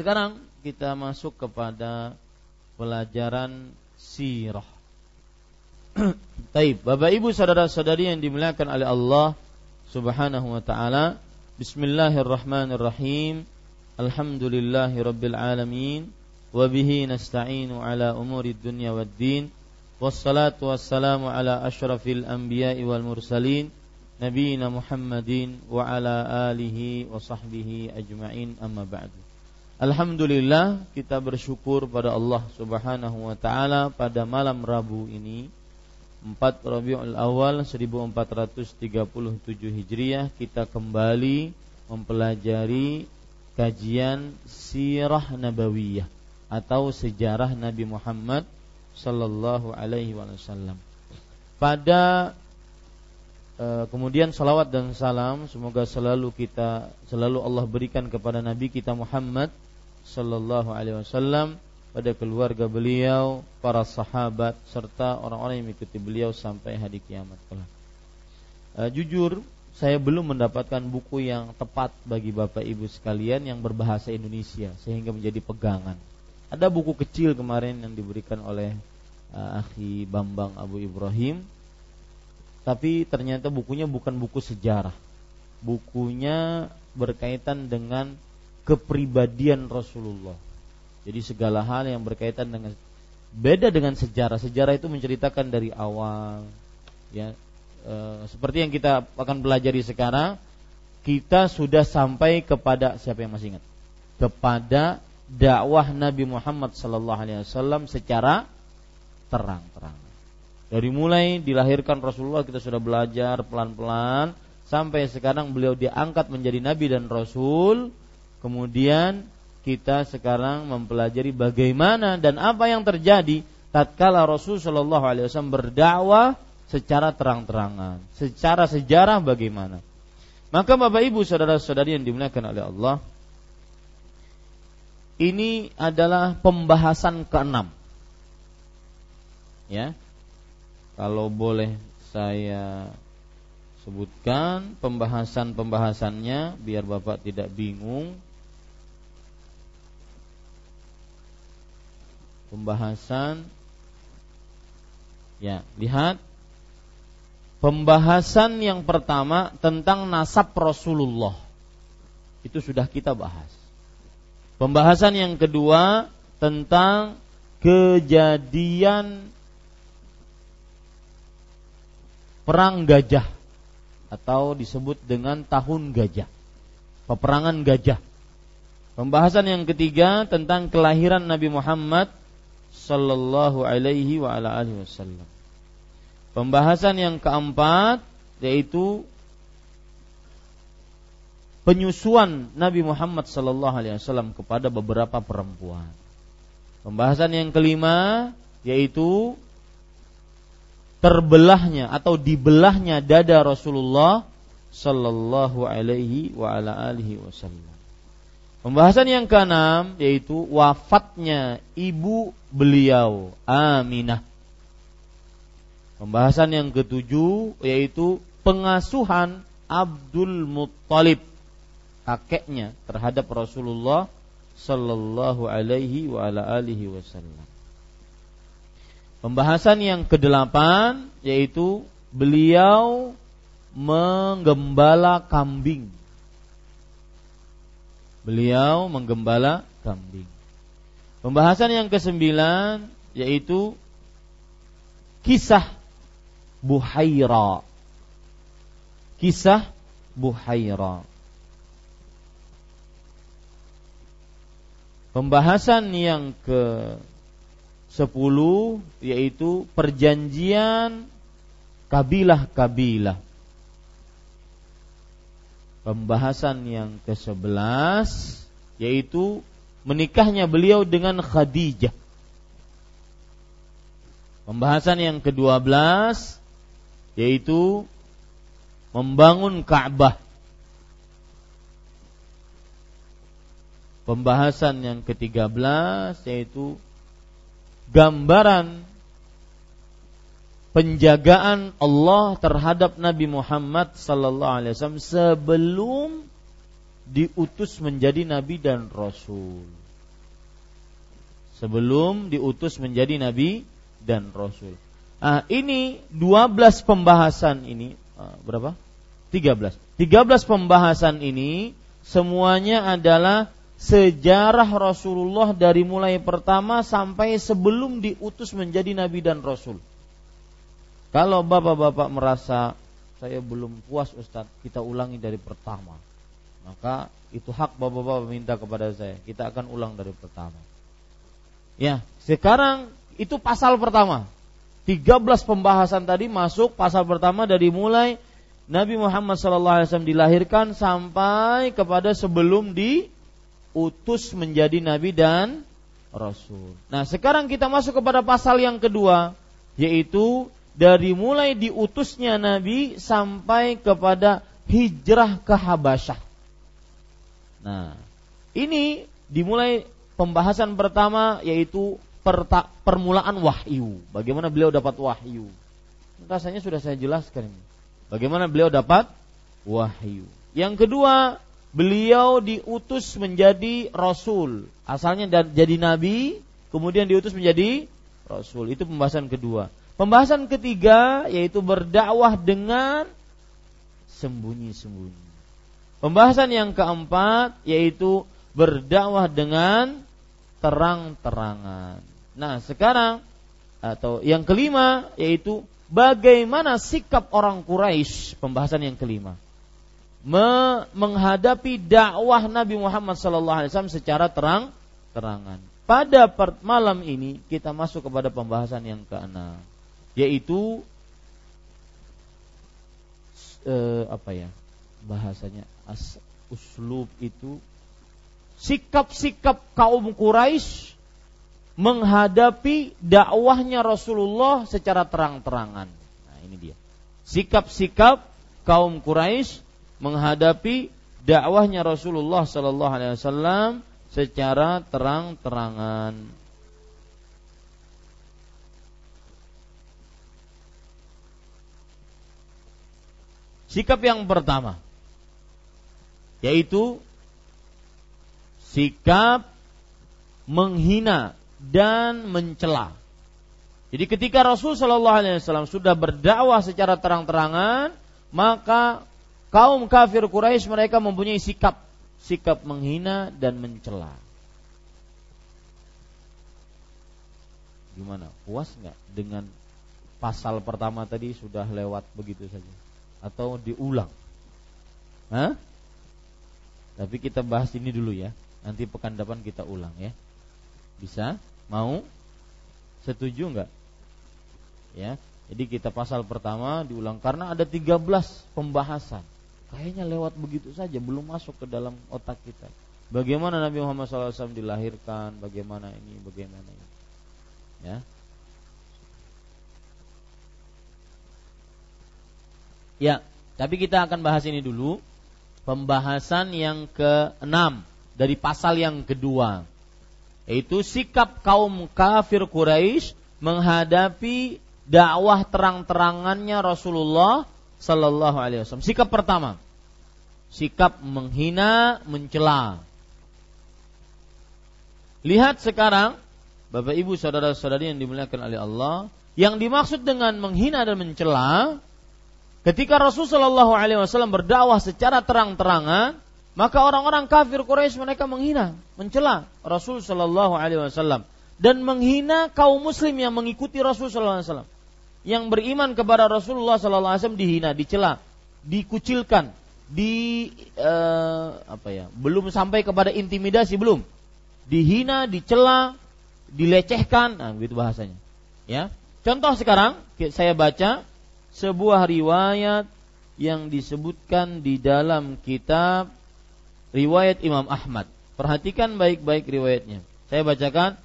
Sekarang kita masuk kepada pelajaran sirah. Taib, Bapak Ibu saudara-saudari yang dimuliakan oleh Allah Subhanahu wa taala. Bismillahirrahmanirrahim. Alhamdulillahirabbil alamin wa bihi nasta'inu ala umuri dunya waddin. Wassalatu wassalamu ala asyrafil anbiya'i wal mursalin nabiyina Muhammadin wa ala alihi wa sahbihi ajma'in amma ba'du. Alhamdulillah kita bersyukur pada Allah Subhanahu wa taala pada malam Rabu ini 4 Rabiul Awal 1437 Hijriah kita kembali mempelajari kajian sirah nabawiyah atau sejarah Nabi Muhammad sallallahu alaihi wasallam. Pada e, kemudian salawat dan salam semoga selalu kita selalu Allah berikan kepada Nabi kita Muhammad sallallahu alaihi wasallam pada keluarga beliau, para sahabat serta orang-orang yang mengikuti beliau sampai hari kiamat kelak. Uh, jujur, saya belum mendapatkan buku yang tepat bagi Bapak Ibu sekalian yang berbahasa Indonesia sehingga menjadi pegangan. Ada buku kecil kemarin yang diberikan oleh uh, Akhi Bambang Abu Ibrahim, tapi ternyata bukunya bukan buku sejarah. Bukunya berkaitan dengan kepribadian Rasulullah. Jadi segala hal yang berkaitan dengan beda dengan sejarah. Sejarah itu menceritakan dari awal, ya e, seperti yang kita akan pelajari sekarang. Kita sudah sampai kepada siapa yang masih ingat? Kepada dakwah Nabi Muhammad Sallallahu Alaihi Wasallam secara terang-terang. Dari mulai dilahirkan Rasulullah kita sudah belajar pelan-pelan sampai sekarang beliau diangkat menjadi nabi dan rasul Kemudian kita sekarang mempelajari bagaimana dan apa yang terjadi tatkala Rasul Shallallahu Alaihi Wasallam berdakwah secara terang-terangan, secara sejarah bagaimana. Maka Bapak Ibu saudara-saudari yang dimuliakan oleh Allah, ini adalah pembahasan keenam. Ya. Kalau boleh saya sebutkan pembahasan-pembahasannya biar Bapak tidak bingung pembahasan. Ya lihat. Pembahasan yang pertama tentang nasab Rasulullah. Itu sudah kita bahas. Pembahasan yang kedua tentang kejadian perang gajah. Atau disebut dengan tahun gajah. Peperangan gajah. Pembahasan yang ketiga tentang kelahiran Nabi Muhammad sallallahu alaihi wa ala alihi wasallam. Pembahasan yang keempat yaitu penyusuan Nabi Muhammad sallallahu alaihi wasallam kepada beberapa perempuan. Pembahasan yang kelima yaitu terbelahnya atau dibelahnya dada Rasulullah sallallahu alaihi wa ala alihi wasallam. Pembahasan yang keenam yaitu wafatnya ibu beliau Aminah. Pembahasan yang ketujuh yaitu pengasuhan Abdul Muttalib kakeknya terhadap Rasulullah sallallahu alaihi wa ala alihi wasallam. Pembahasan yang kedelapan yaitu beliau menggembala kambing beliau menggembala kambing. Pembahasan yang kesembilan yaitu kisah Buhaira. Kisah Buhaira. Pembahasan yang ke sepuluh yaitu perjanjian kabilah-kabilah pembahasan yang ke-11 yaitu menikahnya beliau dengan Khadijah. Pembahasan yang ke-12 yaitu membangun Ka'bah. Pembahasan yang ke-13 yaitu gambaran penjagaan Allah terhadap Nabi Muhammad sallallahu alaihi wasallam sebelum diutus menjadi nabi dan rasul. sebelum diutus menjadi nabi dan rasul. Ah, ini 12 pembahasan ini uh, berapa? 13. 13 pembahasan ini semuanya adalah sejarah Rasulullah dari mulai pertama sampai sebelum diutus menjadi nabi dan rasul. Kalau bapak-bapak merasa saya belum puas Ustaz, kita ulangi dari pertama. Maka itu hak bapak-bapak minta kepada saya. Kita akan ulang dari pertama. Ya, sekarang itu pasal pertama. 13 pembahasan tadi masuk pasal pertama dari mulai Nabi Muhammad SAW dilahirkan sampai kepada sebelum diutus menjadi nabi dan rasul. Nah, sekarang kita masuk kepada pasal yang kedua yaitu dari mulai diutusnya nabi sampai kepada hijrah ke Habasyah. Nah, ini dimulai pembahasan pertama yaitu permulaan wahyu. Bagaimana beliau dapat wahyu? Rasanya sudah saya jelaskan ini. Bagaimana beliau dapat wahyu? Yang kedua, beliau diutus menjadi rasul. Asalnya jadi nabi, kemudian diutus menjadi rasul. Itu pembahasan kedua. Pembahasan ketiga yaitu berdakwah dengan sembunyi-sembunyi. Pembahasan yang keempat yaitu berdakwah dengan terang-terangan. Nah, sekarang atau yang kelima yaitu bagaimana sikap orang Quraisy, pembahasan yang kelima. Me menghadapi dakwah Nabi Muhammad SAW secara terang-terangan. Pada malam ini kita masuk kepada pembahasan yang keenam, yaitu eh, apa ya bahasanya as uslub itu sikap-sikap kaum Quraisy menghadapi dakwahnya Rasulullah secara terang-terangan. Nah, ini dia. Sikap-sikap kaum Quraisy menghadapi dakwahnya Rasulullah sallallahu alaihi wasallam secara terang-terangan. Sikap yang pertama yaitu sikap menghina dan mencela. Jadi ketika Rasul Shallallahu Alaihi Wasallam sudah berdakwah secara terang-terangan, maka kaum kafir Quraisy mereka mempunyai sikap sikap menghina dan mencela. Gimana? Puas nggak dengan pasal pertama tadi sudah lewat begitu saja? Atau diulang? Hah? Tapi kita bahas ini dulu ya. Nanti pekan depan kita ulang ya. Bisa? Mau? Setuju enggak? Ya. Jadi kita pasal pertama diulang karena ada 13 pembahasan. Kayaknya lewat begitu saja, belum masuk ke dalam otak kita. Bagaimana Nabi Muhammad SAW dilahirkan, bagaimana ini, bagaimana ini. Ya. Ya, tapi kita akan bahas ini dulu. Pembahasan yang keenam dari pasal yang kedua yaitu sikap kaum kafir Quraisy menghadapi dakwah terang-terangannya Rasulullah Sallallahu Alaihi Wasallam. Sikap pertama, sikap menghina, mencela. Lihat sekarang, Bapak Ibu saudara-saudari yang dimuliakan oleh Allah, yang dimaksud dengan menghina dan mencela, ketika Rasulullah Sallallahu Alaihi Wasallam berdakwah secara terang-terangan, maka orang-orang kafir Quraisy mereka menghina, mencela Rasul Shallallahu Alaihi Wasallam dan menghina kaum Muslim yang mengikuti Rasul Shallallahu Alaihi Wasallam. Yang beriman kepada Rasulullah Sallallahu Alaihi Wasallam dihina, dicela, dikucilkan, di uh, apa ya? Belum sampai kepada intimidasi belum, dihina, dicela, dilecehkan, nah begitu bahasanya. Ya, contoh sekarang saya baca sebuah riwayat yang disebutkan di dalam kitab riwayat Imam Ahmad. Perhatikan baik-baik riwayatnya. Saya bacakan.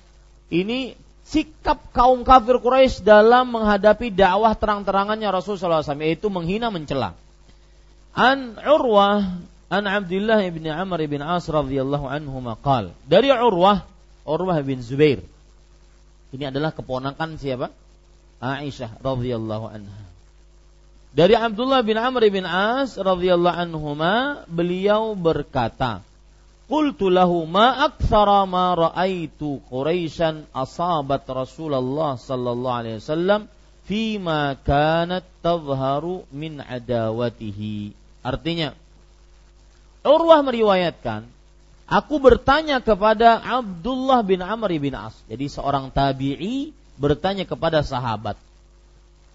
Ini sikap kaum kafir Quraisy dalam menghadapi dakwah terang-terangannya Rasulullah SAW yaitu menghina mencela. An Urwah an Abdullah bin Amr bin As radhiyallahu anhu maqal. Dari Urwah, Urwah bin Zubair. Ini adalah keponakan siapa? Aisyah radhiyallahu anha. Dari Abdullah bin Amr bin As radhiyallahu anhuma beliau berkata, Qultu lahu ma aktsara ma ra'aitu Quraisyan asabat Rasulullah sallallahu alaihi wasallam fima kanat tadhharu min adawatihi. Artinya Urwah meriwayatkan Aku bertanya kepada Abdullah bin Amr bin As. Jadi seorang tabi'i bertanya kepada sahabat.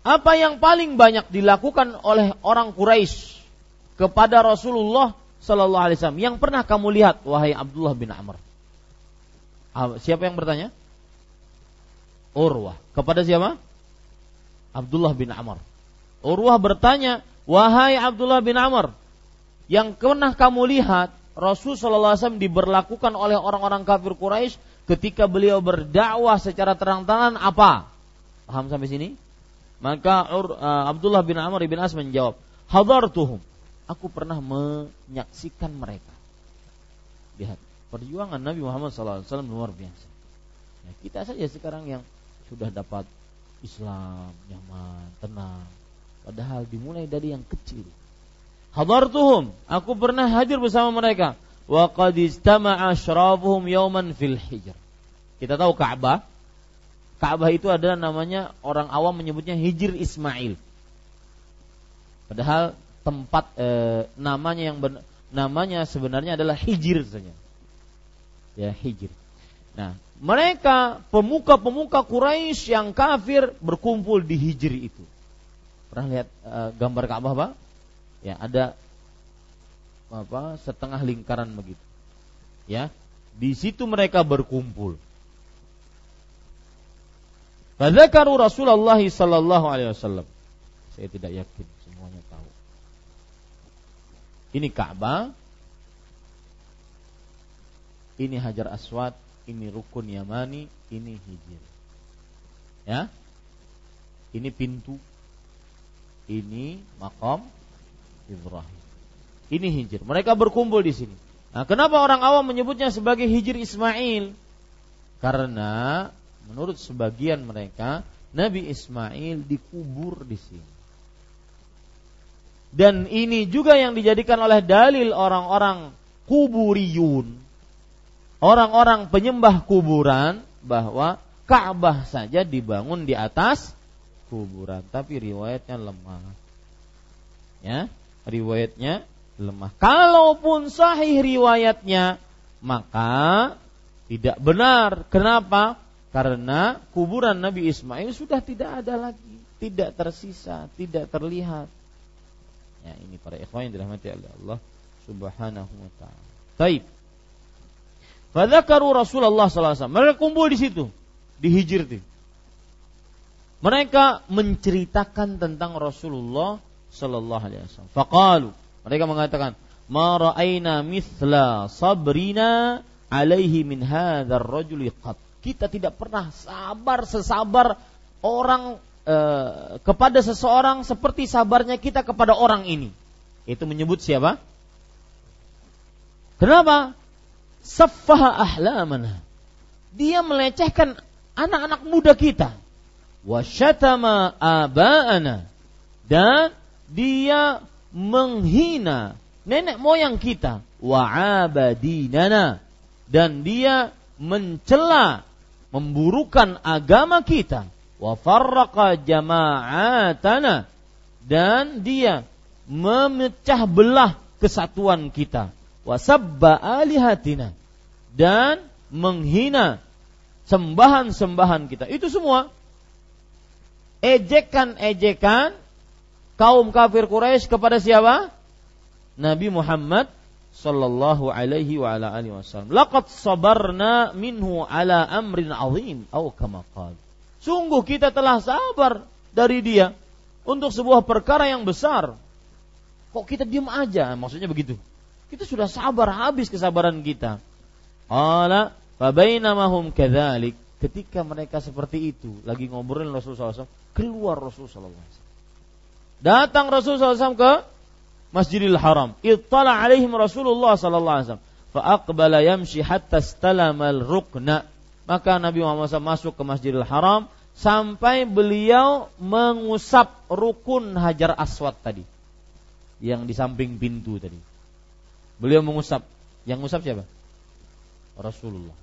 Apa yang paling banyak dilakukan oleh orang Quraisy kepada Rasulullah Sallallahu Alaihi Wasallam yang pernah kamu lihat, wahai Abdullah bin Amr? Ah, siapa yang bertanya? Urwah. Kepada siapa? Abdullah bin Amr. Urwah bertanya, wahai Abdullah bin Amr, yang pernah kamu lihat Rasul Shallallahu Alaihi Wasallam diberlakukan oleh orang-orang kafir Quraisy ketika beliau berdakwah secara terang-terangan apa? Paham sampai sini? Maka uh, Abdullah bin Amr bin As menjawab, Hadartuhum. Aku pernah menyaksikan mereka. Lihat, perjuangan Nabi Muhammad SAW luar biasa. Ya, kita saja sekarang yang sudah dapat Islam, nyaman, tenang. Padahal dimulai dari yang kecil hadartuhum aku pernah hadir bersama mereka wa qad istama'a fil hijr kita tahu Ka'bah Ka'bah itu adalah namanya orang awam menyebutnya Hijr Ismail. Padahal tempat e, namanya yang ben, namanya sebenarnya adalah Hijr saja. Ya Hijr. Nah mereka pemuka-pemuka Quraisy yang kafir berkumpul di Hijr itu. Pernah lihat e, gambar Ka'bah Pak? Ya ada apa setengah lingkaran begitu. Ya di situ mereka berkumpul Fadzakaru Rasulullah sallallahu alaihi wasallam. Saya tidak yakin semuanya tahu. Ini Ka'bah. Ini Hajar Aswad, ini Rukun Yamani, ini Hijr. Ya. Ini pintu. Ini makam Ibrahim. Ini hijr. Mereka berkumpul di sini. Nah, kenapa orang awam menyebutnya sebagai hijr Ismail? Karena menurut sebagian mereka Nabi Ismail dikubur di sini. Dan ini juga yang dijadikan oleh dalil orang-orang kuburiyun. Orang-orang penyembah kuburan bahwa Ka'bah saja dibangun di atas kuburan, tapi riwayatnya lemah. Ya riwayatnya lemah. Kalaupun sahih riwayatnya, maka tidak benar. Kenapa? Karena kuburan Nabi Ismail sudah tidak ada lagi, tidak tersisa, tidak terlihat. Ya, ini para ikhwan yang dirahmati oleh Allah Subhanahu wa taala. Baik. Fadzakaru Rasulullah sallallahu alaihi wasallam. Mereka kumpul di situ, di Hijr itu. Mereka menceritakan tentang Rasulullah sallallahu alaihi wasallam. Faqalu, mereka mengatakan, "Ma ra'aina mithla sabrina alaihi min hadzal rajuli qat." Kita tidak pernah sabar sesabar orang e, kepada seseorang seperti sabarnya kita kepada orang ini. Itu menyebut siapa? Kenapa? Saffaha ahlamana. Dia melecehkan anak-anak muda kita. Wa syatama aba'ana. Dan dia menghina nenek moyang kita wa abadinana dan dia mencela memburukan agama kita. Wa farraqa jama'atana. Dan dia memecah belah kesatuan kita. Wa sabba alihatina. Dan menghina sembahan-sembahan kita. Itu semua ejekan-ejekan kaum kafir Quraisy kepada siapa? Nabi Muhammad sallallahu alaihi wa ala alihi wasallam. Laqad sabarna minhu ala amrin azim atau kama. Sungguh kita telah sabar dari dia untuk sebuah perkara yang besar. Kok kita diam aja? Maksudnya begitu. Kita sudah sabar habis kesabaran kita. Qala fa bainamahum kadzalik. Ketika mereka seperti itu, lagi ngobrolin Rasulullah SAW, keluar Rasulullah SAW. Datang Rasulullah SAW ke Masjidil Haram. Ittala alaihim Rasulullah sallallahu alaihi wasallam. Fa aqbala yamshi hatta istalamal rukna. Maka Nabi Muhammad SAW masuk ke Masjidil Haram sampai beliau mengusap rukun Hajar Aswad tadi. Yang di samping pintu tadi. Beliau mengusap. Yang ngusap siapa? Rasulullah.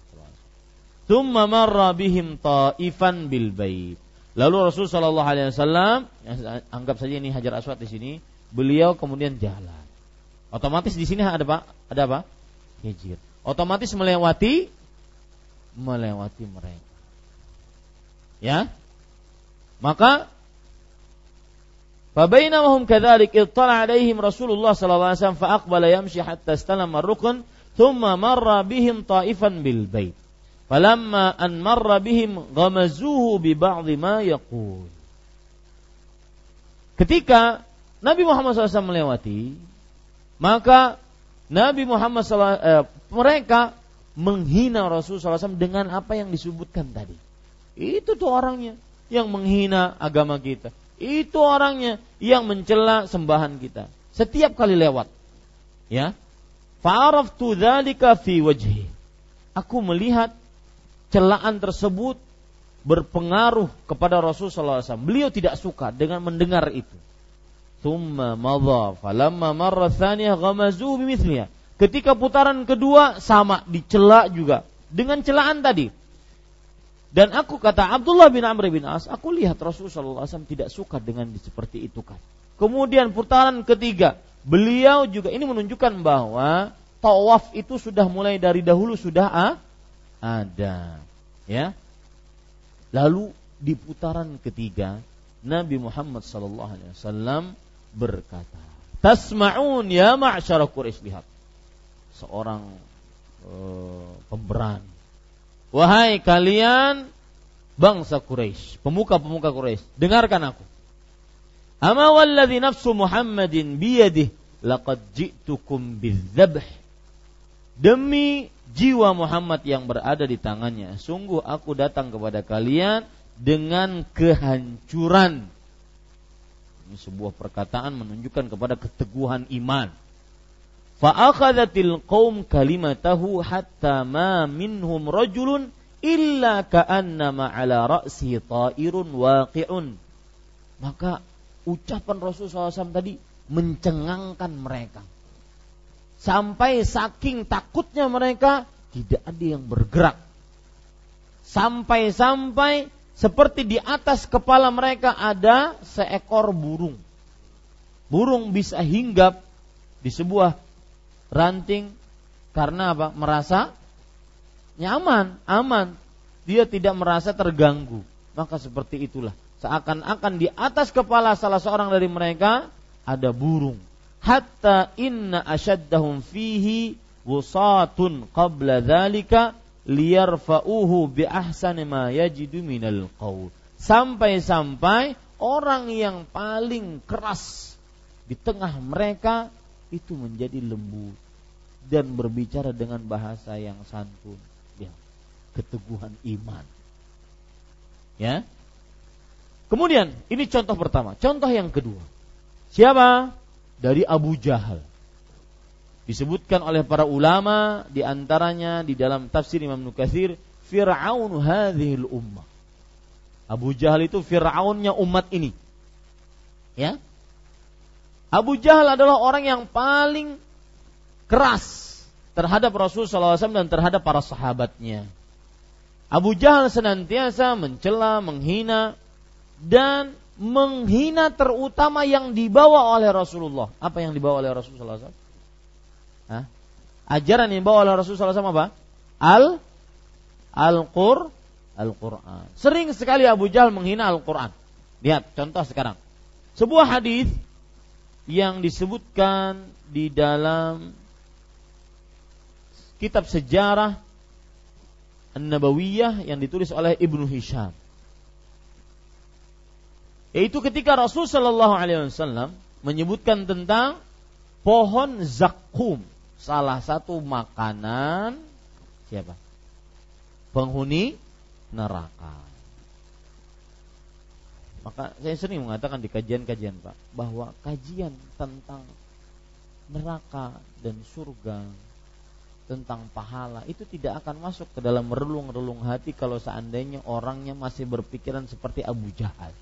Thumma marra bihim ta'ifan bil bait. Lalu Rasul Shallallahu Alaihi Wasallam, anggap saja ini Hajar Aswad di sini, beliau kemudian jalan. Otomatis di sini ada apa? Ada apa? Hijir. Otomatis melewati melewati mereka. Ya. Maka Fabainamahum kadzalik ittala alaihim Rasulullah sallallahu alaihi wasallam fa aqbala yamshi hatta istalama ar-rukn thumma marra bihim ta'ifan bil bait. Falamma an marra bihim ghamazuhu bi ba'dhi ma yaqul. Ketika Nabi Muhammad SAW melewati, maka Nabi Muhammad SAW, eh, mereka menghina Rasulullah SAW dengan apa yang disebutkan tadi. Itu tuh orangnya yang menghina agama kita. Itu orangnya yang mencela sembahan kita. Setiap kali lewat. Ya. Fa'araftu dzalika fi wajhi. Aku melihat celaan tersebut berpengaruh kepada Rasulullah SAW. Beliau tidak suka dengan mendengar itu. Thumma madha falamma marra thaniyah ghamazu bimithliha. Ketika putaran kedua sama dicela juga dengan celaan tadi. Dan aku kata Abdullah bin Amr bin As, aku lihat Rasulullah SAW tidak suka dengan seperti itu kan. Kemudian putaran ketiga, beliau juga ini menunjukkan bahwa tawaf itu sudah mulai dari dahulu sudah ah, ada ya lalu di putaran ketiga Nabi Muhammad sallallahu alaihi wasallam berkata tasma'un ya ma'syara Quraisy lihat seorang uh, pemberani wahai kalian bangsa Quraisy pemuka-pemuka Quraisy dengarkan aku ama walladhi nafsu Muhammadin biyadih laqad ji'tukum bidzabh demi jiwa Muhammad yang berada di tangannya. Sungguh aku datang kepada kalian dengan kehancuran. Ini sebuah perkataan menunjukkan kepada keteguhan iman. Fa'akhadatil qaum kalimatahu hatta ma minhum rajulun illa ka'annama ala ra'si ta'irun waqi'un. Maka ucapan Rasulullah SAW tadi mencengangkan mereka Sampai saking takutnya mereka tidak ada yang bergerak. Sampai-sampai seperti di atas kepala mereka ada seekor burung. Burung bisa hinggap di sebuah ranting karena apa? Merasa nyaman, aman. Dia tidak merasa terganggu. Maka seperti itulah. Seakan-akan di atas kepala salah seorang dari mereka ada burung hatta inna ashaddahum fihi wusatun qabla dhalika liyarfa'uhu bi ahsani ma yajidu minal qaul. Sampai-sampai orang yang paling keras di tengah mereka itu menjadi lembut dan berbicara dengan bahasa yang santun, ya, keteguhan iman. Ya. Kemudian ini contoh pertama, contoh yang kedua. Siapa? dari Abu Jahal. Disebutkan oleh para ulama di antaranya di dalam tafsir Imam Nukathir, Fir'aun hadhil ummah. Abu Jahal itu Fir'aunnya umat ini. Ya. Abu Jahal adalah orang yang paling keras terhadap Rasulullah SAW dan terhadap para sahabatnya. Abu Jahal senantiasa mencela, menghina, dan menghina terutama yang dibawa oleh Rasulullah. Apa yang dibawa oleh Rasulullah SAW? Hah? Ajaran yang dibawa oleh Rasulullah SAW apa? Al Al-Qur Al-Quran. Sering sekali Abu Jahal menghina Al-Quran. Lihat contoh sekarang. Sebuah hadis yang disebutkan di dalam kitab sejarah An-Nabawiyah yang ditulis oleh Ibnu Hisham yaitu ketika Rasul Shallallahu Alaihi Wasallam menyebutkan tentang pohon zakum, salah satu makanan siapa? Penghuni neraka. Maka saya sering mengatakan di kajian-kajian Pak bahwa kajian tentang neraka dan surga tentang pahala itu tidak akan masuk ke dalam relung-relung hati kalau seandainya orangnya masih berpikiran seperti Abu Jahal.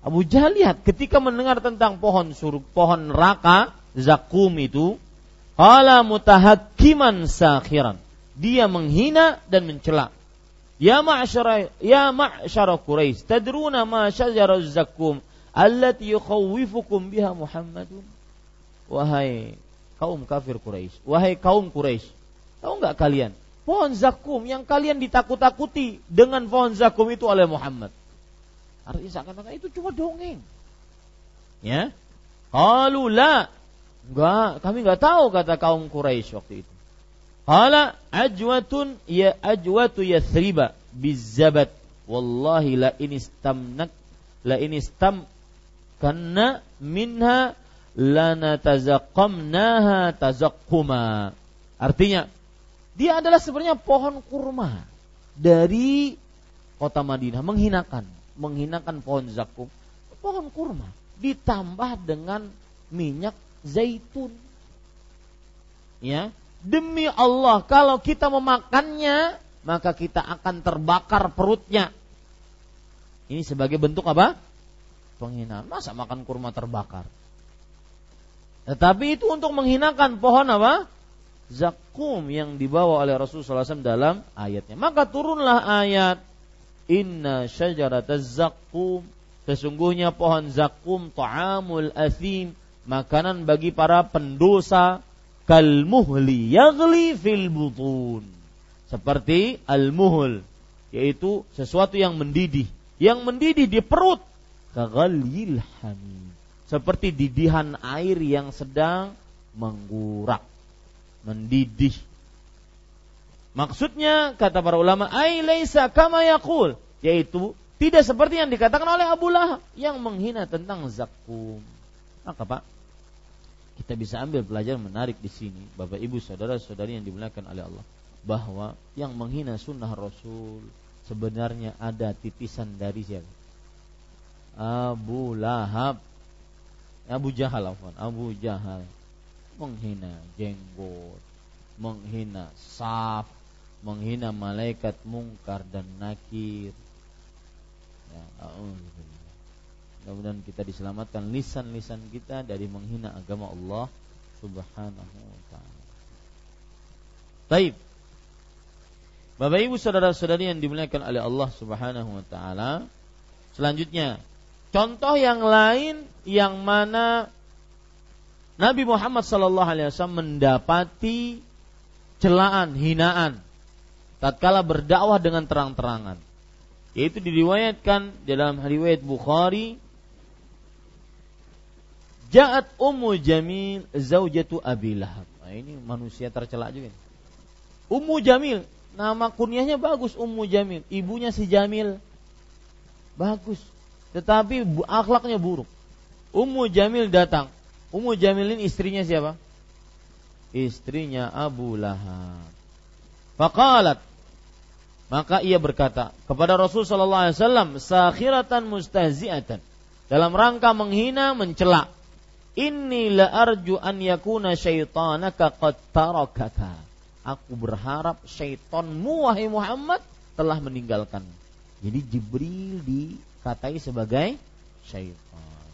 Abu Jahal lihat ketika mendengar tentang pohon suruk, pohon neraka, zakum itu, qala mutahakkiman sakhiran. dia menghina dan mencela. Ya ma'syara ya ma'syara Quraisy, tadruna ma syajara zakum allati yukhawwifukum biha Muhammadun? Wahai kaum kafir Quraisy, wahai kaum Quraisy, tahu enggak kalian pohon zakum yang kalian ditakut-takuti dengan pohon zakum itu oleh Muhammad? Artinya seakan-akan itu cuma dongeng. Ya. Qalu la. Enggak, kami enggak tahu kata kaum Quraisy waktu itu. Qala ajwatun ya ajwatu yathriba bizabat wallahi la in istamnak la in istam karena minha lana tazaqqamnaha tazaqquma. Artinya dia adalah sebenarnya pohon kurma dari kota Madinah menghinakan, menghinakan pohon zakum, pohon kurma ditambah dengan minyak zaitun. Ya, Demi Allah, kalau kita memakannya, maka kita akan terbakar perutnya. Ini sebagai bentuk apa? Penghinaan. Masa makan kurma terbakar? Tetapi itu untuk menghinakan pohon apa? Zakum yang dibawa oleh Rasulullah SAW dalam ayatnya. Maka turunlah ayat Inna syajarataz zakum Sesungguhnya pohon zakum ta'amul athim Makanan bagi para pendosa kal muhli yaghli fil butun. Seperti al muhl yaitu sesuatu yang mendidih, yang mendidih di perut kaghalil hamim. Seperti didihan air yang sedang menggurak, mendidih. Maksudnya kata para ulama, ai laisa kama yaqul, yaitu tidak seperti yang dikatakan oleh Abu Lahab yang menghina tentang zakum. Maka Pak, kita bisa ambil pelajaran menarik di sini, Bapak Ibu saudara-saudari yang dimuliakan oleh Allah, bahwa yang menghina sunnah Rasul sebenarnya ada titisan dari siapa? Abu Lahab, Abu Jahal, afwan, Abu Jahal menghina jenggot, menghina saf, menghina malaikat mungkar dan nakir. Ya, Mudah-mudahan kita diselamatkan lisan-lisan kita dari menghina agama Allah Subhanahu wa taala. Baik. Bapak Ibu saudara-saudari yang dimuliakan oleh Allah Subhanahu wa taala. Selanjutnya, contoh yang lain yang mana Nabi Muhammad sallallahu alaihi wasallam mendapati celaan, hinaan tatkala berdakwah dengan terang-terangan. Yaitu diriwayatkan dalam riwayat Bukhari Ja'at Ummu Jamil zaujatu Abi Lahab. Nah, ini manusia tercela juga. Ummu Jamil, nama kunyahnya bagus Ummu Jamil, ibunya si Jamil. Bagus. Tetapi akhlaknya buruk. Ummu Jamil datang. Ummu Jamil ini istrinya siapa? Istrinya Abu Lahab. Faqalat maka ia berkata kepada Rasul sallallahu alaihi wasallam sakhiratan mustahzi'atan dalam rangka menghina mencela Inni la arju an yakuna syaitanaka qad tarakaka. Aku berharap syaitanmu wahai Muhammad telah meninggalkan. Jadi Jibril dikatai sebagai syaitan.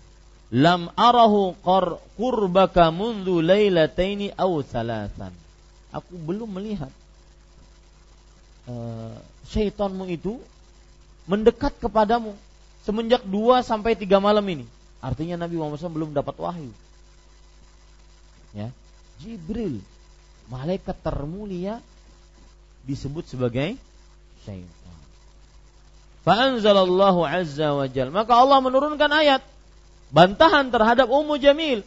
Lam arahu qur qurbaka mundu lailataini aw thalathan. Aku belum melihat uh, syaitanmu itu mendekat kepadamu semenjak dua sampai tiga malam ini. Artinya Nabi Muhammad SAW belum dapat wahyu. Ya, Jibril, malaikat termulia disebut sebagai syaitan. Fa'anzalallahu azza wa jal. Maka Allah menurunkan ayat bantahan terhadap Ummu Jamil.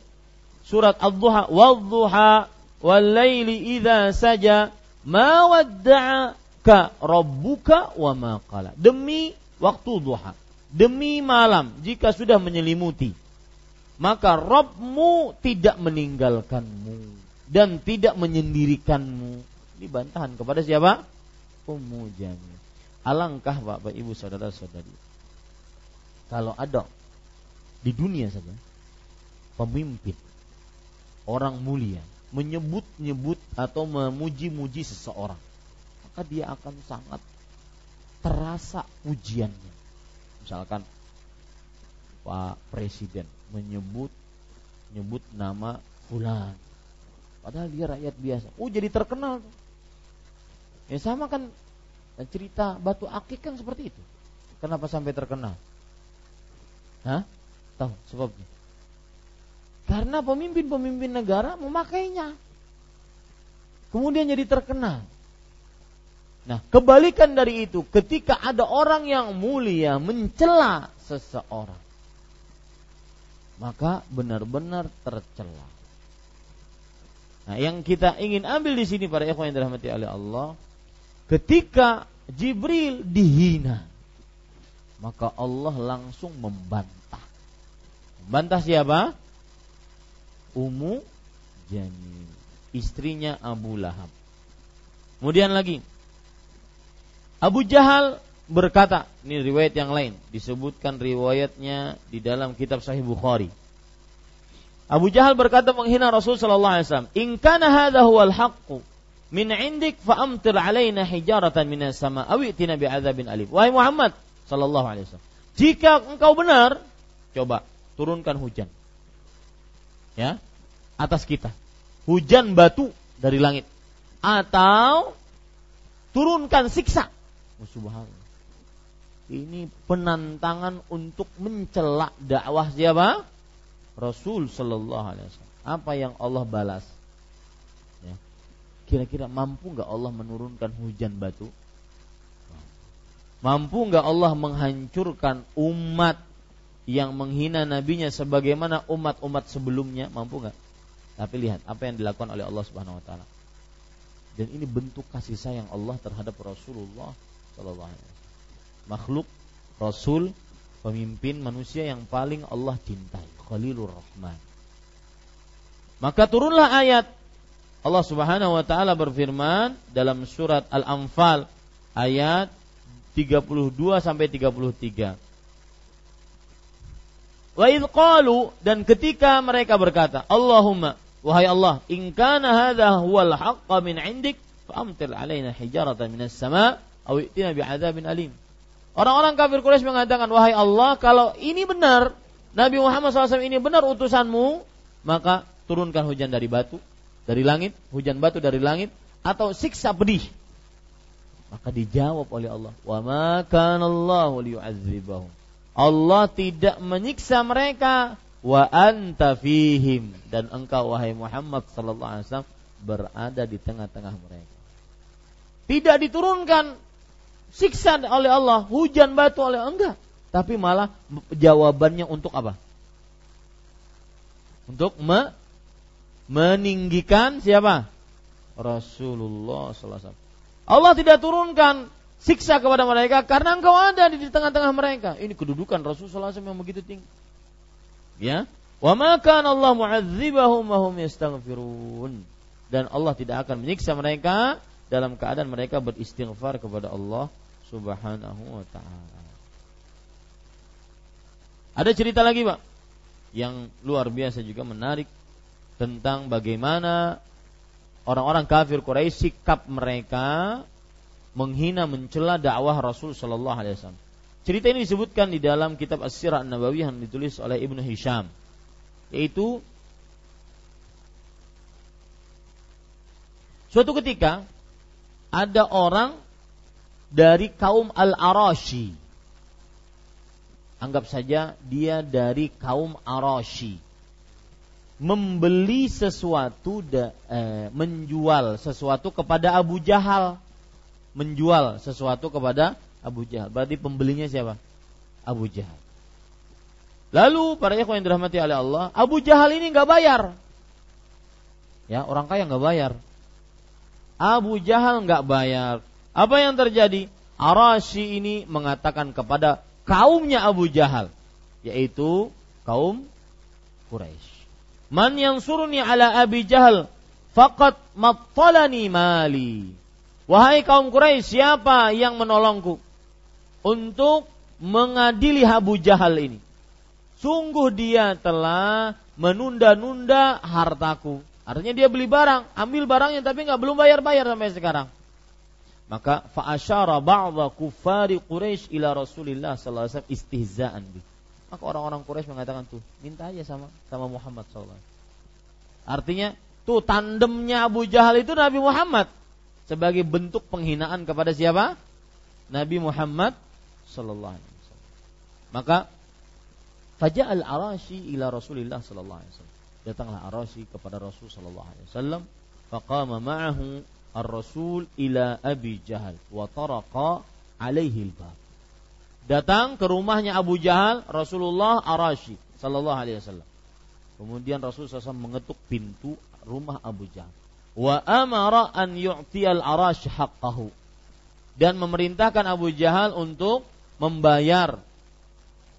Surat Ad-Duha, "Wadh-duha wal-laili idza saja ma wadda'aka rabbuka wa ma qala." Demi waktu duha demi malam jika sudah menyelimuti maka Robmu tidak meninggalkanmu dan tidak menyendirikanmu. Ini bantahan kepada siapa? Ummu alangkah Bapak Ibu saudara-saudari. Kalau ada di dunia saja pemimpin orang mulia menyebut-nyebut atau memuji-muji seseorang maka dia akan sangat terasa pujiannya misalkan Pak Presiden menyebut nyebut nama fulan padahal dia rakyat biasa oh jadi terkenal Ya sama kan cerita batu akik kan seperti itu. Kenapa sampai terkenal? Hah? Tahu sebabnya? Karena pemimpin-pemimpin negara memakainya. Kemudian jadi terkenal. Nah, kebalikan dari itu, ketika ada orang yang mulia mencela seseorang, maka benar-benar tercela. Nah, yang kita ingin ambil di sini para ikhwan yang dirahmati oleh Allah, ketika Jibril dihina, maka Allah langsung membantah. Membantah siapa? Ummu Jamil, istrinya Abu Lahab. Kemudian lagi Abu Jahal berkata, ini riwayat yang lain, disebutkan riwayatnya di dalam kitab Sahih Bukhari. Abu Jahal berkata menghina Rasul sallallahu alaihi wasallam, "In kana hadha huwal haqqu min 'indik fa amtir 'alaina hijaratan minas sama aw itina bi'adzabin alim." Wahai Muhammad sallallahu alaihi wasallam, jika engkau benar, coba turunkan hujan. Ya, atas kita. Hujan batu dari langit atau turunkan siksa subhanallah. Ini penantangan untuk mencela dakwah siapa? Rasul Shallallahu Alaihi Wasallam. Apa yang Allah balas? Ya. Kira-kira mampu nggak Allah menurunkan hujan batu? Mampu nggak Allah menghancurkan umat yang menghina nabinya sebagaimana umat-umat sebelumnya? Mampu nggak? Tapi lihat apa yang dilakukan oleh Allah Subhanahu Wa Taala. Dan ini bentuk kasih sayang Allah terhadap Rasulullah sallallahu alaihi Makhluk rasul pemimpin manusia yang paling Allah cintai, Khalilur Rahman. Maka turunlah ayat Allah Subhanahu wa taala berfirman dalam surat Al-Anfal ayat 32 sampai 33. Wa idh qalu dan ketika mereka berkata, Allahumma wahai Allah, in kana hadha huwal haqqa min 'indik fa'amtir 'alaina hijaratan minas sama' awitina bi'adzabin alim. Orang-orang kafir Quraisy mengatakan, "Wahai Allah, kalau ini benar, Nabi Muhammad SAW ini benar utusanmu, maka turunkan hujan dari batu, dari langit, hujan batu dari langit, atau siksa pedih." Maka dijawab oleh Allah, "Wa ma kana Allah liyu'adzibahum." Allah tidak menyiksa mereka wa anta fihim dan engkau wahai Muhammad wasallam berada di tengah-tengah mereka. Tidak diturunkan siksa oleh Allah, hujan batu oleh Allah. enggak. Tapi malah jawabannya untuk apa? Untuk me meninggikan siapa? Rasulullah SAW. Allah tidak turunkan siksa kepada mereka karena engkau ada di tengah-tengah mereka. Ini kedudukan Rasulullah SAW yang begitu tinggi. Ya, wa ma Allah mu'adzibahum wa hum. Dan Allah tidak akan menyiksa mereka dalam keadaan mereka beristighfar kepada Allah Subhanahu wa taala. Ada cerita lagi, Pak, yang luar biasa juga menarik tentang bagaimana orang-orang kafir Quraisy sikap mereka menghina mencela dakwah Rasul sallallahu alaihi wasallam. Cerita ini disebutkan di dalam kitab As-Sirah An-Nabawi yang ditulis oleh Ibnu Hisham yaitu suatu ketika ada orang dari kaum Al-Arashi. Anggap saja dia dari kaum Arashi. Membeli sesuatu, da, eh, menjual sesuatu kepada Abu Jahal. Menjual sesuatu kepada Abu Jahal. Berarti pembelinya siapa? Abu Jahal. Lalu para ikhwan yang dirahmati oleh Allah, Abu Jahal ini nggak bayar. Ya, orang kaya nggak bayar. Abu Jahal nggak bayar. Apa yang terjadi? Arashi ini mengatakan kepada kaumnya Abu Jahal, yaitu kaum Quraisy. Man yang suruni ala Abi Jahal, fakat mattalani mali. Wahai kaum Quraisy, siapa yang menolongku untuk mengadili Abu Jahal ini? Sungguh dia telah menunda-nunda hartaku. Artinya dia beli barang, ambil barangnya tapi nggak belum bayar-bayar sampai sekarang. Maka fa'asyara ba'dha kufari Quraisy ila Rasulillah sallallahu alaihi wasallam istihza'an bi. Maka orang-orang Quraisy mengatakan tuh, minta aja sama sama Muhammad sallallahu alaihi Artinya, tuh tandemnya Abu Jahal itu Nabi Muhammad sebagai bentuk penghinaan kepada siapa? Nabi Muhammad sallallahu alaihi wasallam. Maka Faja'al Arashi ila Rasulillah sallallahu alaihi wasallam. Datanglah Arashi kepada Rasul sallallahu alaihi wasallam, faqama ma'ahu ar-rasul ila Abi Jahal wa taraqa alaihi al-bab. Datang ke rumahnya Abu Jahal Rasulullah Arashi sallallahu alaihi wasallam. Kemudian Rasul SAW mengetuk pintu rumah Abu Jahal. Wa amara an yu'tiyal arash haqqahu. Dan memerintahkan Abu Jahal untuk membayar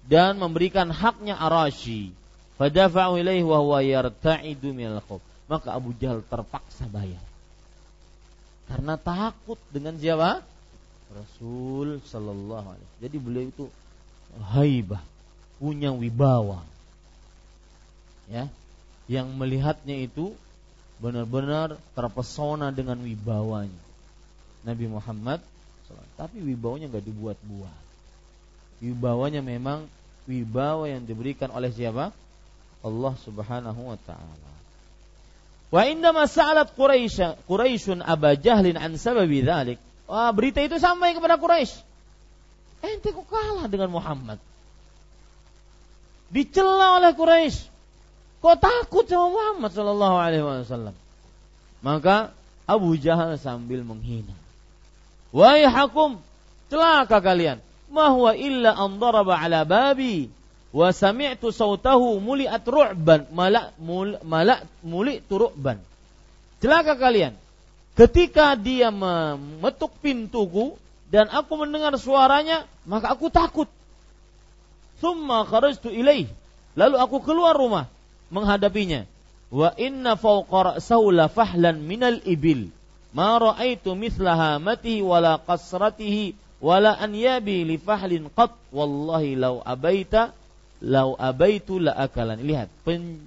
dan memberikan haknya Arashi. Fadafa'u ilaihi wa huwa yarta'idu minal khawf. Maka Abu Jahal terpaksa bayar. Karena takut dengan siapa? Rasul sallallahu alaihi wasallam. Jadi beliau itu haibah, punya wibawa. Ya. Yang melihatnya itu benar-benar terpesona dengan wibawanya. Nabi Muhammad tapi wibawanya nggak dibuat-buat wibawanya memang wibawa yang diberikan oleh siapa? Allah Subhanahu wa taala. Wa indama sa'alat Quraisy Quraisyun Aba Jahlin an sababi dzalik. Wah, berita itu sampai kepada Quraisy. Ente kok kalah dengan Muhammad? Dicela oleh Quraisy. Kok takut sama Muhammad sallallahu alaihi wasallam? Maka Abu Jahal sambil menghina. Wahai hakum, celaka kalian ma huwa illa an daraba ala babi wa sami'tu sautahu muliat ru'ban. Malak mul, malak muli'tu turuban celaka kalian. Ketika dia memetuk pintuku dan aku mendengar suaranya maka aku takut. Thumma kharajtu ilaih. Lalu aku keluar rumah menghadapinya. Wa inna fawqa ra'sahu la fahlan minal ibil. Ma ra'aitu mithlaha matihi wala qasratihi wala an yabi li fahlin qat. Wallahi law abaita law abaitu la akalan. Lihat pen,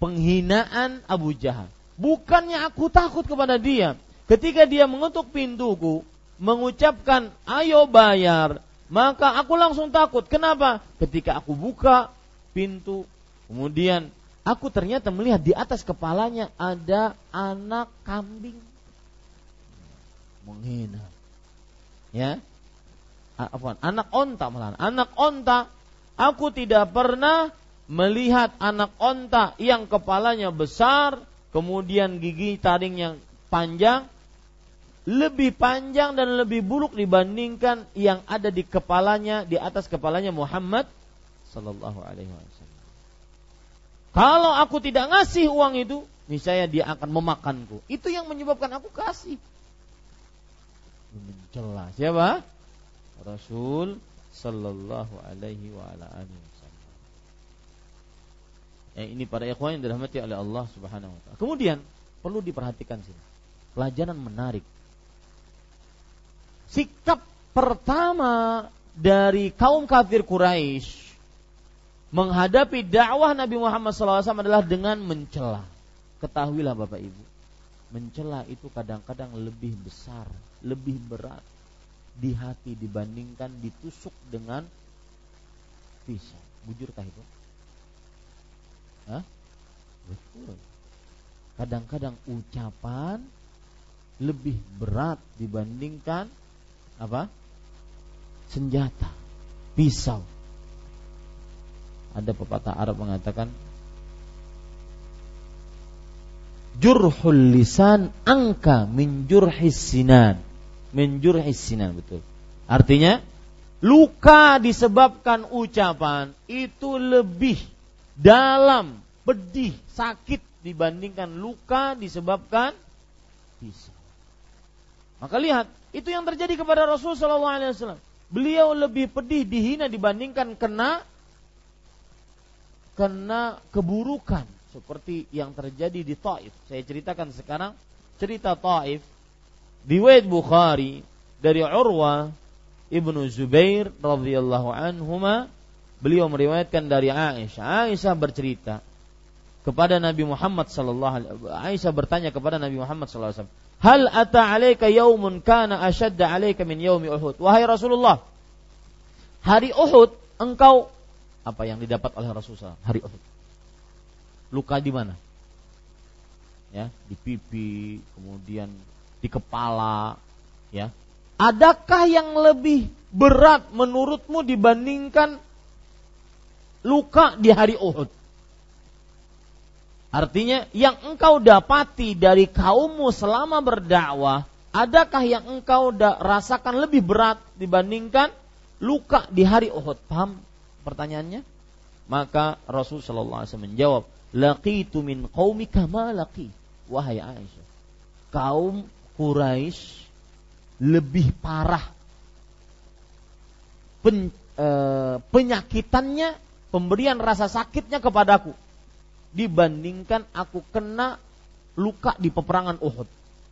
penghinaan Abu Jahal. Bukannya aku takut kepada dia. Ketika dia mengetuk pintuku mengucapkan ayo bayar maka aku langsung takut. Kenapa? Ketika aku buka pintu kemudian aku ternyata melihat di atas kepalanya ada anak kambing. Menghina. Ya? Afwan, anak onta malah. Anak onta, aku tidak pernah melihat anak onta yang kepalanya besar, kemudian gigi taring yang panjang, lebih panjang dan lebih buruk dibandingkan yang ada di kepalanya, di atas kepalanya Muhammad Sallallahu Alaihi Wasallam. Kalau aku tidak ngasih uang itu, niscaya dia akan memakanku. Itu yang menyebabkan aku kasih. Mencela siapa? Rasul sallallahu alaihi wa ala alihi wasallam. Eh, ini para ikhwan yang dirahmati oleh Allah Subhanahu wa taala. Kemudian perlu diperhatikan sini. Pelajaran menarik. Sikap pertama dari kaum kafir Quraisy menghadapi dakwah Nabi Muhammad SAW adalah dengan mencela. Ketahuilah Bapak Ibu, mencela itu kadang-kadang lebih besar, lebih berat di hati dibandingkan ditusuk dengan pisau. Bujurkah itu? Hah? Betul. Kadang-kadang ucapan lebih berat dibandingkan apa? Senjata, pisau. Ada pepatah Arab mengatakan Jurhul lisan angka min jurhis sinan menjur sinan betul. Artinya luka disebabkan ucapan itu lebih dalam, pedih, sakit dibandingkan luka disebabkan pisau. Maka lihat, itu yang terjadi kepada Rasul Wasallam. Beliau lebih pedih dihina dibandingkan kena kena keburukan seperti yang terjadi di Taif. Saya ceritakan sekarang cerita Taif riwayat Bukhari dari Urwa ibnu Zubair radhiyallahu anhuma beliau meriwayatkan dari Aisyah. Aisyah bercerita kepada Nabi Muhammad sallallahu alaihi Aisyah bertanya kepada Nabi Muhammad sallallahu alaihi wasallam, "Hal ata 'alaika yaumun kana ashadda 'alaika min yaumi Uhud?" Wahai Rasulullah, hari Uhud engkau apa yang didapat oleh Rasulullah hari Uhud? Luka di mana? Ya, di pipi, kemudian di kepala, ya. Adakah yang lebih berat menurutmu dibandingkan luka di hari Uhud? Artinya yang engkau dapati dari kaummu selama berdakwah, adakah yang engkau rasakan lebih berat dibandingkan luka di hari Uhud? Paham pertanyaannya? Maka Rasul sallallahu alaihi wasallam menjawab, "Laqitu min qaumika ma laqi." Wahai Aisyah, kaum Quraisy lebih parah pen, e, penyakitannya, pemberian rasa sakitnya kepadaku dibandingkan aku kena luka di peperangan Uhud.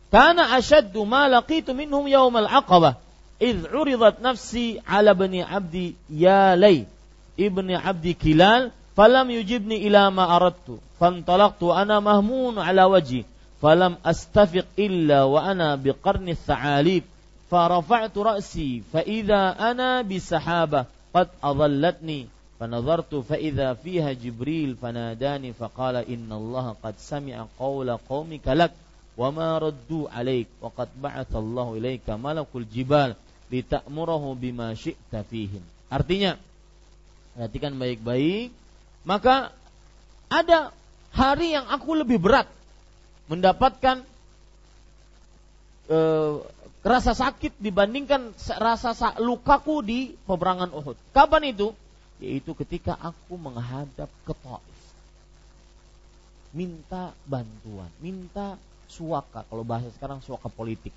Karena asyaddu ma laqitu minhum yaumal aqabah idh uridat nafsi ala bani abdi ya lay ibni abdi kilal falam yujibni ila ma aradtu fantalaqtu ana mahmun ala wajhi falam astafiq illa wa ana biqarni tha'alib فرفعت رأسي فإذا أنا بسحابة قد أظلتني فنظرت فإذا فيها جبريل فناداني فقال إن الله قد سمع قول قومك لك وما ردوا عليك وقد بعث الله إليك ملك الجبال لتأمره بما شئت فيهم artinya perhatikan baik-baik maka ada hari yang aku lebih berat mendapatkan e, rasa sakit dibandingkan rasa lukaku di peperangan Uhud. Kapan itu? yaitu ketika aku menghadap ke Taif. Minta bantuan, minta suaka kalau bahasa sekarang suaka politik.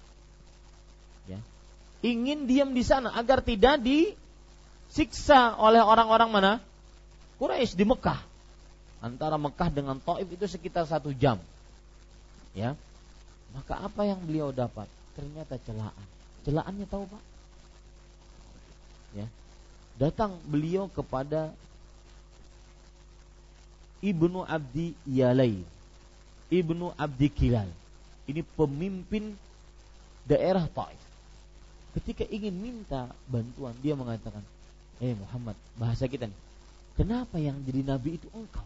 Ya. Ingin diam di sana agar tidak disiksa oleh orang-orang mana? Quraisy di Mekah. Antara Mekah dengan Taif itu sekitar satu jam. Ya. Maka apa yang beliau dapat? Ternyata celaan. Celaannya tahu Pak? Ya datang beliau kepada Ibnu Abdi Yalai Ibnu Abdi Kilal ini pemimpin daerah Taif ketika ingin minta bantuan dia mengatakan eh Muhammad bahasa kita nih kenapa yang jadi nabi itu engkau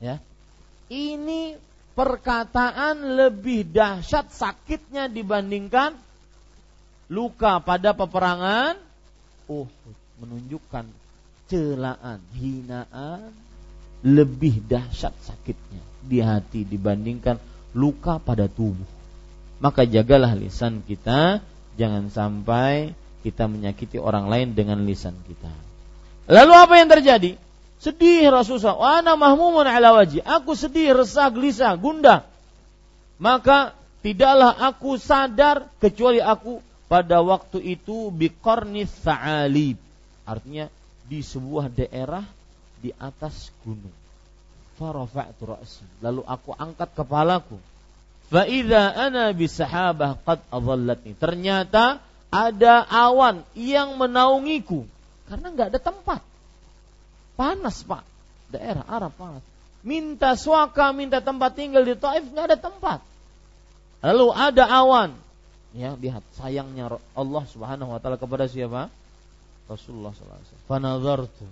ya ini perkataan lebih dahsyat sakitnya dibandingkan luka pada peperangan Uhud menunjukkan celaan, hinaan lebih dahsyat sakitnya di hati dibandingkan luka pada tubuh. Maka jagalah lisan kita, jangan sampai kita menyakiti orang lain dengan lisan kita. Lalu apa yang terjadi? Sedih Rasulullah, wa ana mahmumun ala wajhi. Aku sedih, resah, gelisah, gundah. Maka tidaklah aku sadar kecuali aku pada waktu itu biqarnis sa'alib artinya di sebuah daerah di atas gunung. Farafa'tu ra'si. Lalu aku angkat kepalaku. Fa idza ana bisahabah qad adallatni. Ternyata ada awan yang menaungiku. Karena nggak ada tempat panas pak daerah Arab panas minta suaka minta tempat tinggal di Taif nggak ada tempat lalu ada awan Ya, lihat sayangnya Allah Subhanahu wa taala kepada siapa? Rasulullah sallallahu alaihi wasallam. Fanadhartu.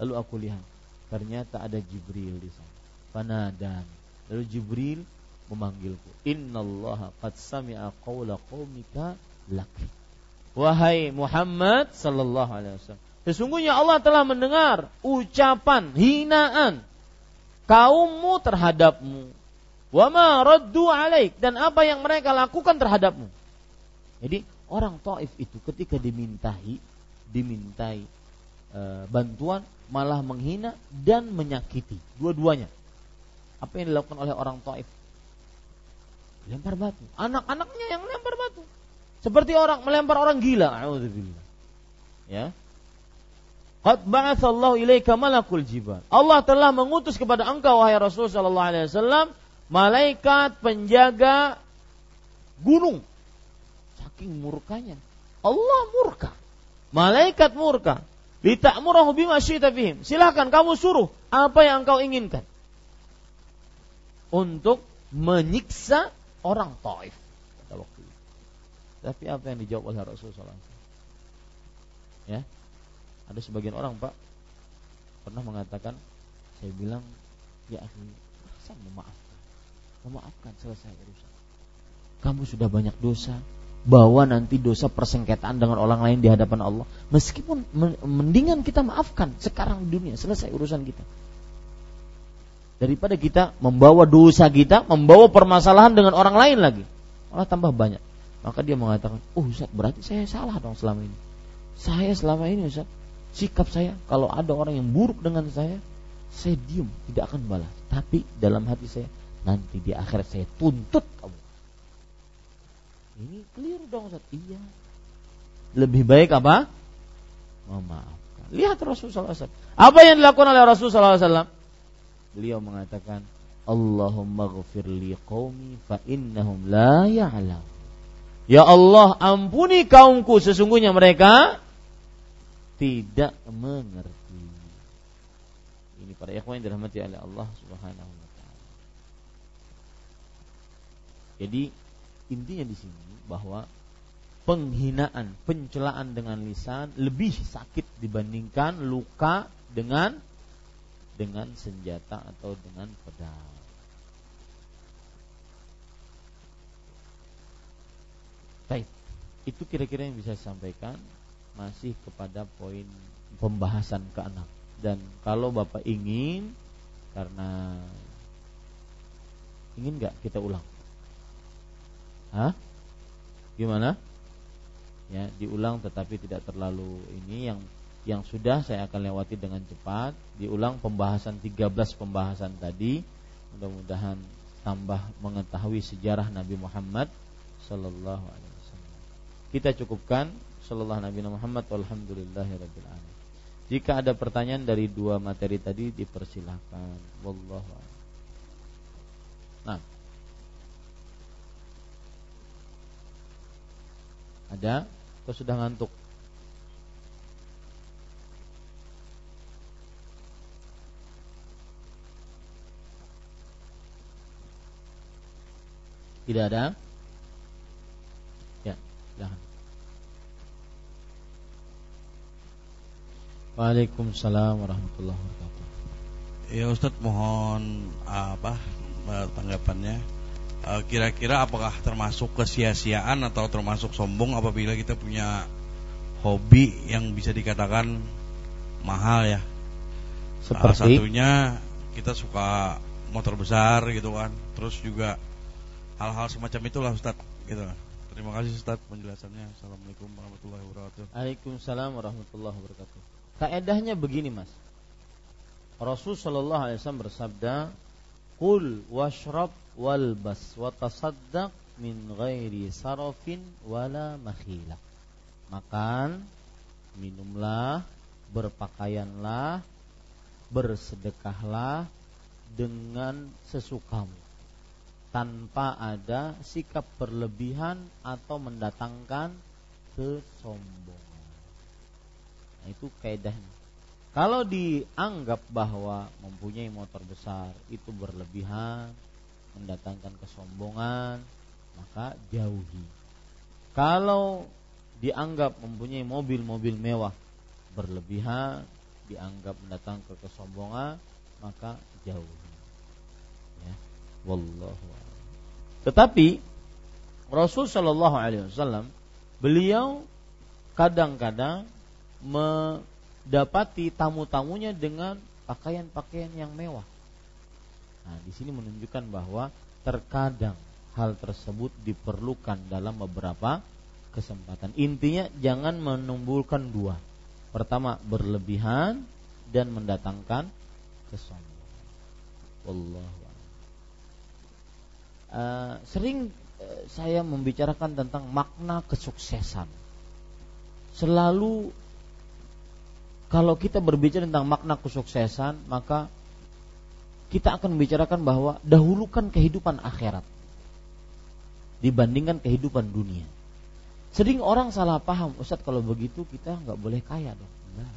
Lalu aku lihat, ternyata ada Jibril di sana. Fanadan. Lalu Jibril memanggilku. Innallaha qad sami'a qawla qaumika lak. Wahai Muhammad sallallahu alaihi wasallam. Sesungguhnya Allah telah mendengar ucapan hinaan kaummu terhadapmu. Wa ma raddu alaik dan apa yang mereka lakukan terhadapmu. Jadi orang Taif itu ketika dimintai dimintai e, bantuan malah menghina dan menyakiti dua-duanya. Apa yang dilakukan oleh orang Taif? Lempar batu. Anak-anaknya yang lempar batu. Seperti orang melempar orang gila. Ya. Qad ilaika malakul jibal. Allah telah mengutus kepada engkau wahai Rasul sallallahu alaihi wasallam malaikat penjaga gunung saking murkanya. Allah murka. Malaikat murka. Lita'murahu bima syi'ta fihim. Silahkan kamu suruh apa yang engkau inginkan. Untuk menyiksa orang Taif. Tapi apa yang dijawab oleh Rasulullah SAW? Ya, ada sebagian orang Pak pernah mengatakan, saya bilang, ya akhi, saya memaafkan. memaafkan selesai urusan. Kamu sudah banyak dosa, bawa nanti dosa persengketaan dengan orang lain di hadapan Allah. Meskipun mendingan kita maafkan sekarang dunia, selesai urusan kita. Daripada kita membawa dosa kita, membawa permasalahan dengan orang lain lagi. Malah tambah banyak. Maka dia mengatakan, oh Ustaz berarti saya salah dong selama ini. Saya selama ini Ustaz, sikap saya kalau ada orang yang buruk dengan saya, saya diam, tidak akan balas. Tapi dalam hati saya, nanti di akhirat saya tuntut kamu ini keliru dong Ustaz. Iya. Lebih baik apa? Memaafkan. Lihat Rasulullah SAW. Apa yang dilakukan oleh Rasulullah SAW? Beliau mengatakan, Allahumma ghafir li qawmi fa innahum la ya'lam. Ya Allah, ampuni kaumku sesungguhnya mereka tidak mengerti. Ini para ikhwan yang dirahmati oleh Allah Subhanahu wa taala. Jadi intinya di sini bahwa penghinaan, pencelaan dengan lisan lebih sakit dibandingkan luka dengan dengan senjata atau dengan pedang. Baik, itu kira-kira yang bisa saya sampaikan masih kepada poin pembahasan ke anak. Dan kalau Bapak ingin karena ingin nggak kita ulang? Hah? Gimana? Ya, diulang tetapi tidak terlalu ini yang yang sudah saya akan lewati dengan cepat, diulang pembahasan 13 pembahasan tadi. Mudah-mudahan tambah mengetahui sejarah Nabi Muhammad sallallahu alaihi wasallam. Kita cukupkan sallallahu Nabi Muhammad walhamdulillahirabbil alamin. Jika ada pertanyaan dari dua materi tadi dipersilahkan. Wallahu Nah, Ada atau sudah ngantuk? Tidak ada? Ya, silahkan. Waalaikumsalam warahmatullahi wabarakatuh. Ya Ustadz mohon apa tanggapannya. Eh, kira-kira apakah termasuk kesia-siaan atau termasuk sombong apabila kita punya hobi yang bisa dikatakan mahal ya? Seperti? Salah satunya kita suka motor besar gitu kan. Terus juga hal-hal semacam itulah Ustaz gitu. Terima kasih Ustaz penjelasannya. Assalamualaikum warahmatullahi wabarakatuh. Waalaikumsalam warahmatullahi wabarakatuh Kaedahnya begini mas Rasul Shallallahu Alaihi Wasallam bersabda Kul washrab walbas wa tasaddaq min ghairi sarafin wala makhila. Makan, minumlah, berpakaianlah, bersedekahlah dengan sesukamu tanpa ada sikap berlebihan atau mendatangkan kesombongan. Nah, itu kaidahnya. Kalau dianggap bahwa mempunyai motor besar itu berlebihan, mendatangkan kesombongan, maka jauhi. Kalau dianggap mempunyai mobil-mobil mewah berlebihan, dianggap mendatangkan kesombongan, maka jauhi. Ya, wallahu Tetapi Rasul Shallallahu Alaihi Wasallam beliau kadang-kadang mendapati tamu-tamunya dengan pakaian-pakaian yang mewah. Nah, di sini menunjukkan bahwa terkadang hal tersebut diperlukan dalam beberapa kesempatan. Intinya jangan menumbuhkan dua. Pertama berlebihan dan mendatangkan kesombongan. Wallahu uh, sering uh, saya membicarakan tentang makna kesuksesan. Selalu kalau kita berbicara tentang makna kesuksesan, maka kita akan membicarakan bahwa dahulukan kehidupan akhirat dibandingkan kehidupan dunia. Sering orang salah paham, Ustadz kalau begitu kita nggak boleh kaya dong. Enggak.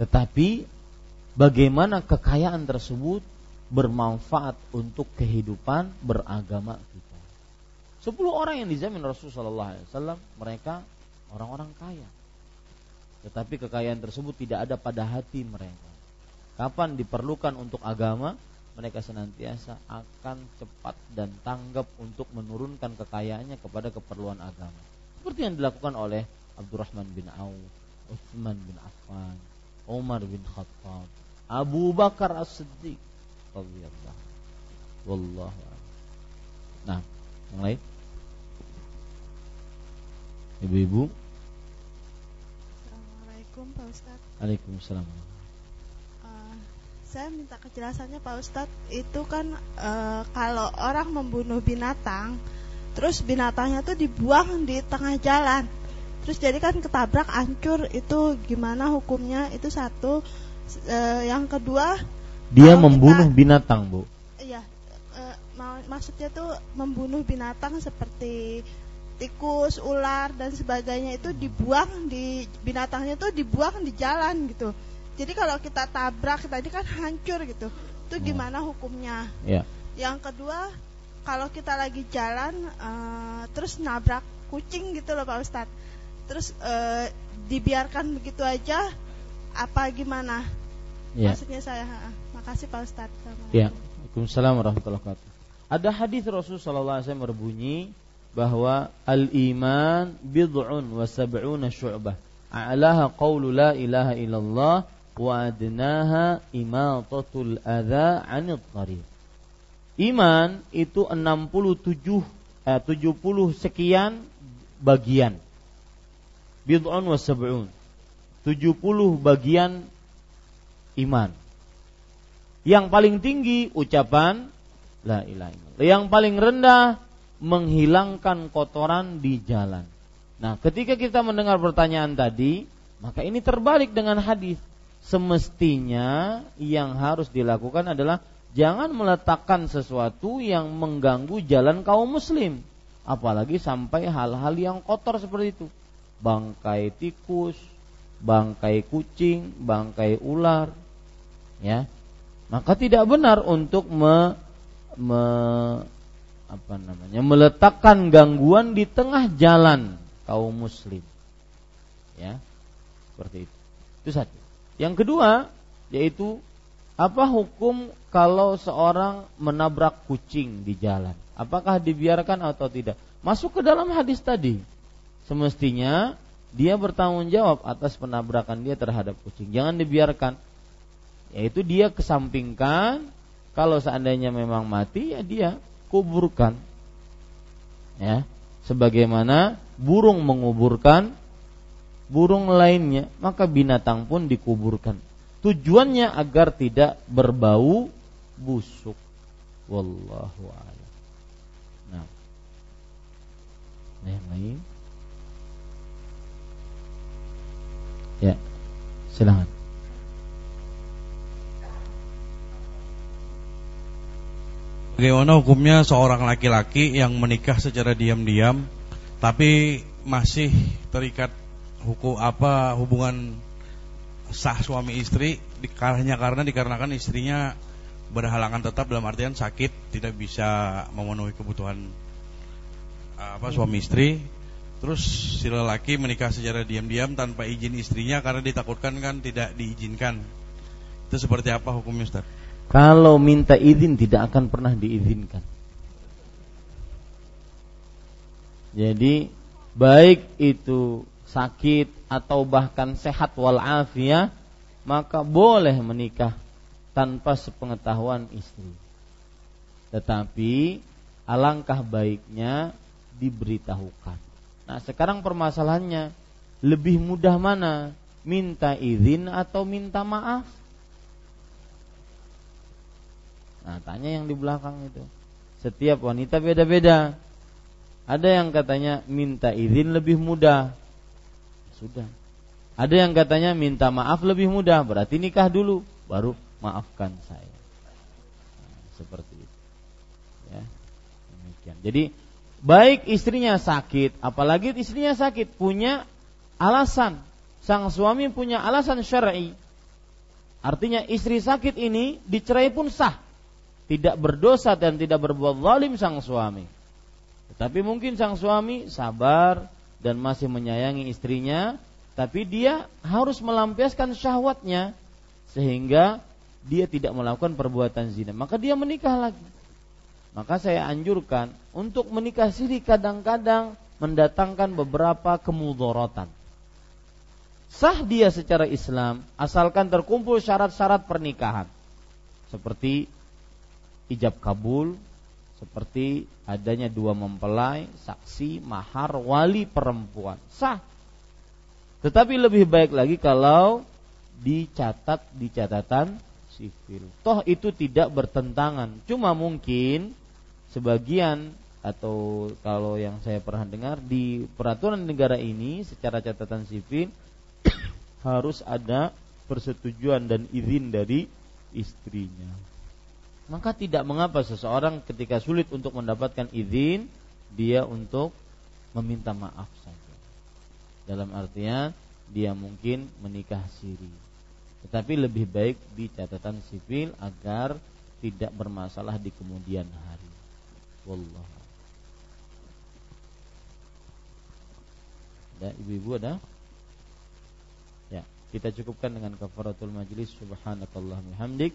Tetapi bagaimana kekayaan tersebut bermanfaat untuk kehidupan beragama kita. Sepuluh orang yang dijamin Rasulullah SAW mereka orang-orang kaya. Tetapi kekayaan tersebut tidak ada pada hati mereka. Kapan diperlukan untuk agama? mereka senantiasa akan cepat dan tanggap untuk menurunkan kekayaannya kepada keperluan agama. Seperti yang dilakukan oleh Abdurrahman bin Auf, Utsman bin Affan, Umar bin Khattab, Abu Bakar As-Siddiq radhiyallahu wallahu Nah, yang lain? Ibu-ibu? Assalamualaikum Pak Ustadz. Waalaikumsalam. Uh, saya minta kejelasannya Pak Ustadz. Itu kan uh, kalau orang membunuh binatang, terus binatangnya tuh dibuang di tengah jalan, terus jadi kan ketabrak, hancur. Itu gimana hukumnya? Itu satu. Uh, yang kedua, dia membunuh kita, binatang, Bu. Iya, uh, maksudnya tuh membunuh binatang seperti tikus, ular dan sebagainya itu dibuang di binatangnya itu dibuang di jalan gitu. Jadi kalau kita tabrak tadi kan hancur gitu. Itu hmm. gimana hukumnya? Ya. Yang kedua, kalau kita lagi jalan uh, terus nabrak kucing gitu loh Pak Ustadz. Terus uh, dibiarkan begitu aja apa gimana? Ya. Maksudnya saya, makasih Pak Ustadz. Ya. Waalaikumsalam warahmatullahi wabarakatuh. Ada hadis Rasulullah SAW berbunyi bahwa al-iman bid'un wa sab'una syu'bah. A'laha qawlu la ilaha illallah wa adnaha imatatul adha 'anil tariq. Iman itu 67 eh, 70 sekian bagian. Bid'un wa sab'un. 70 bagian iman. Yang paling tinggi ucapan la ilaha illallah. Yang paling rendah menghilangkan kotoran di jalan. Nah, ketika kita mendengar pertanyaan tadi, maka ini terbalik dengan hadis. Semestinya yang harus dilakukan adalah jangan meletakkan sesuatu yang mengganggu jalan kaum muslim, apalagi sampai hal-hal yang kotor seperti itu. Bangkai tikus, bangkai kucing, bangkai ular, ya. Maka tidak benar untuk me, me apa namanya? Meletakkan gangguan di tengah jalan kaum muslim. Ya. Seperti itu. Itu satu. Yang kedua yaitu apa hukum kalau seorang menabrak kucing di jalan? Apakah dibiarkan atau tidak? Masuk ke dalam hadis tadi. Semestinya dia bertanggung jawab atas penabrakan dia terhadap kucing. Jangan dibiarkan. Yaitu dia kesampingkan. Kalau seandainya memang mati ya dia kuburkan. Ya, sebagaimana burung menguburkan burung lainnya, maka binatang pun dikuburkan. Tujuannya agar tidak berbau busuk. Wallahu a'lam. Nah. Nah, yang lain? Ya. Silakan. Bagaimana hukumnya seorang laki-laki yang menikah secara diam-diam tapi masih terikat hukum apa hubungan sah suami istri hanya karena dikarenakan istrinya berhalangan tetap dalam artian sakit tidak bisa memenuhi kebutuhan apa suami istri terus si lelaki menikah secara diam-diam tanpa izin istrinya karena ditakutkan kan tidak diizinkan itu seperti apa hukumnya Ustaz? Kalau minta izin tidak akan pernah diizinkan. Jadi baik itu sakit atau bahkan sehat walafiat maka boleh menikah tanpa sepengetahuan istri. Tetapi alangkah baiknya diberitahukan. Nah, sekarang permasalahannya lebih mudah mana? Minta izin atau minta maaf? Nah, tanya yang di belakang itu. Setiap wanita beda-beda. Ada yang katanya minta izin lebih mudah. Sudah. Ada yang katanya minta maaf lebih mudah, berarti nikah dulu baru maafkan saya. Nah, seperti itu. Ya. Demikian. Jadi baik istrinya sakit, apalagi istrinya sakit punya alasan. Sang suami punya alasan syar'i. Artinya istri sakit ini dicerai pun sah tidak berdosa dan tidak berbuat zalim sang suami. Tetapi mungkin sang suami sabar dan masih menyayangi istrinya, tapi dia harus melampiaskan syahwatnya sehingga dia tidak melakukan perbuatan zina, maka dia menikah lagi. Maka saya anjurkan untuk menikah siri kadang-kadang mendatangkan beberapa kemudorotan. Sah dia secara Islam asalkan terkumpul syarat-syarat pernikahan. Seperti ijab kabul, seperti adanya dua mempelai, saksi, mahar, wali perempuan. Sah. Tetapi lebih baik lagi kalau dicatat di catatan sipil. Toh itu tidak bertentangan. Cuma mungkin sebagian atau kalau yang saya pernah dengar di peraturan negara ini secara catatan sipil harus ada persetujuan dan izin dari istrinya. Maka tidak mengapa seseorang ketika sulit untuk mendapatkan izin dia untuk meminta maaf saja. Dalam artian dia mungkin menikah siri. Tetapi lebih baik di catatan sipil agar tidak bermasalah di kemudian hari. Wallah. Ada ibu-ibu ada? Ya, kita cukupkan dengan kafaratul majlis subhanakallah hamdik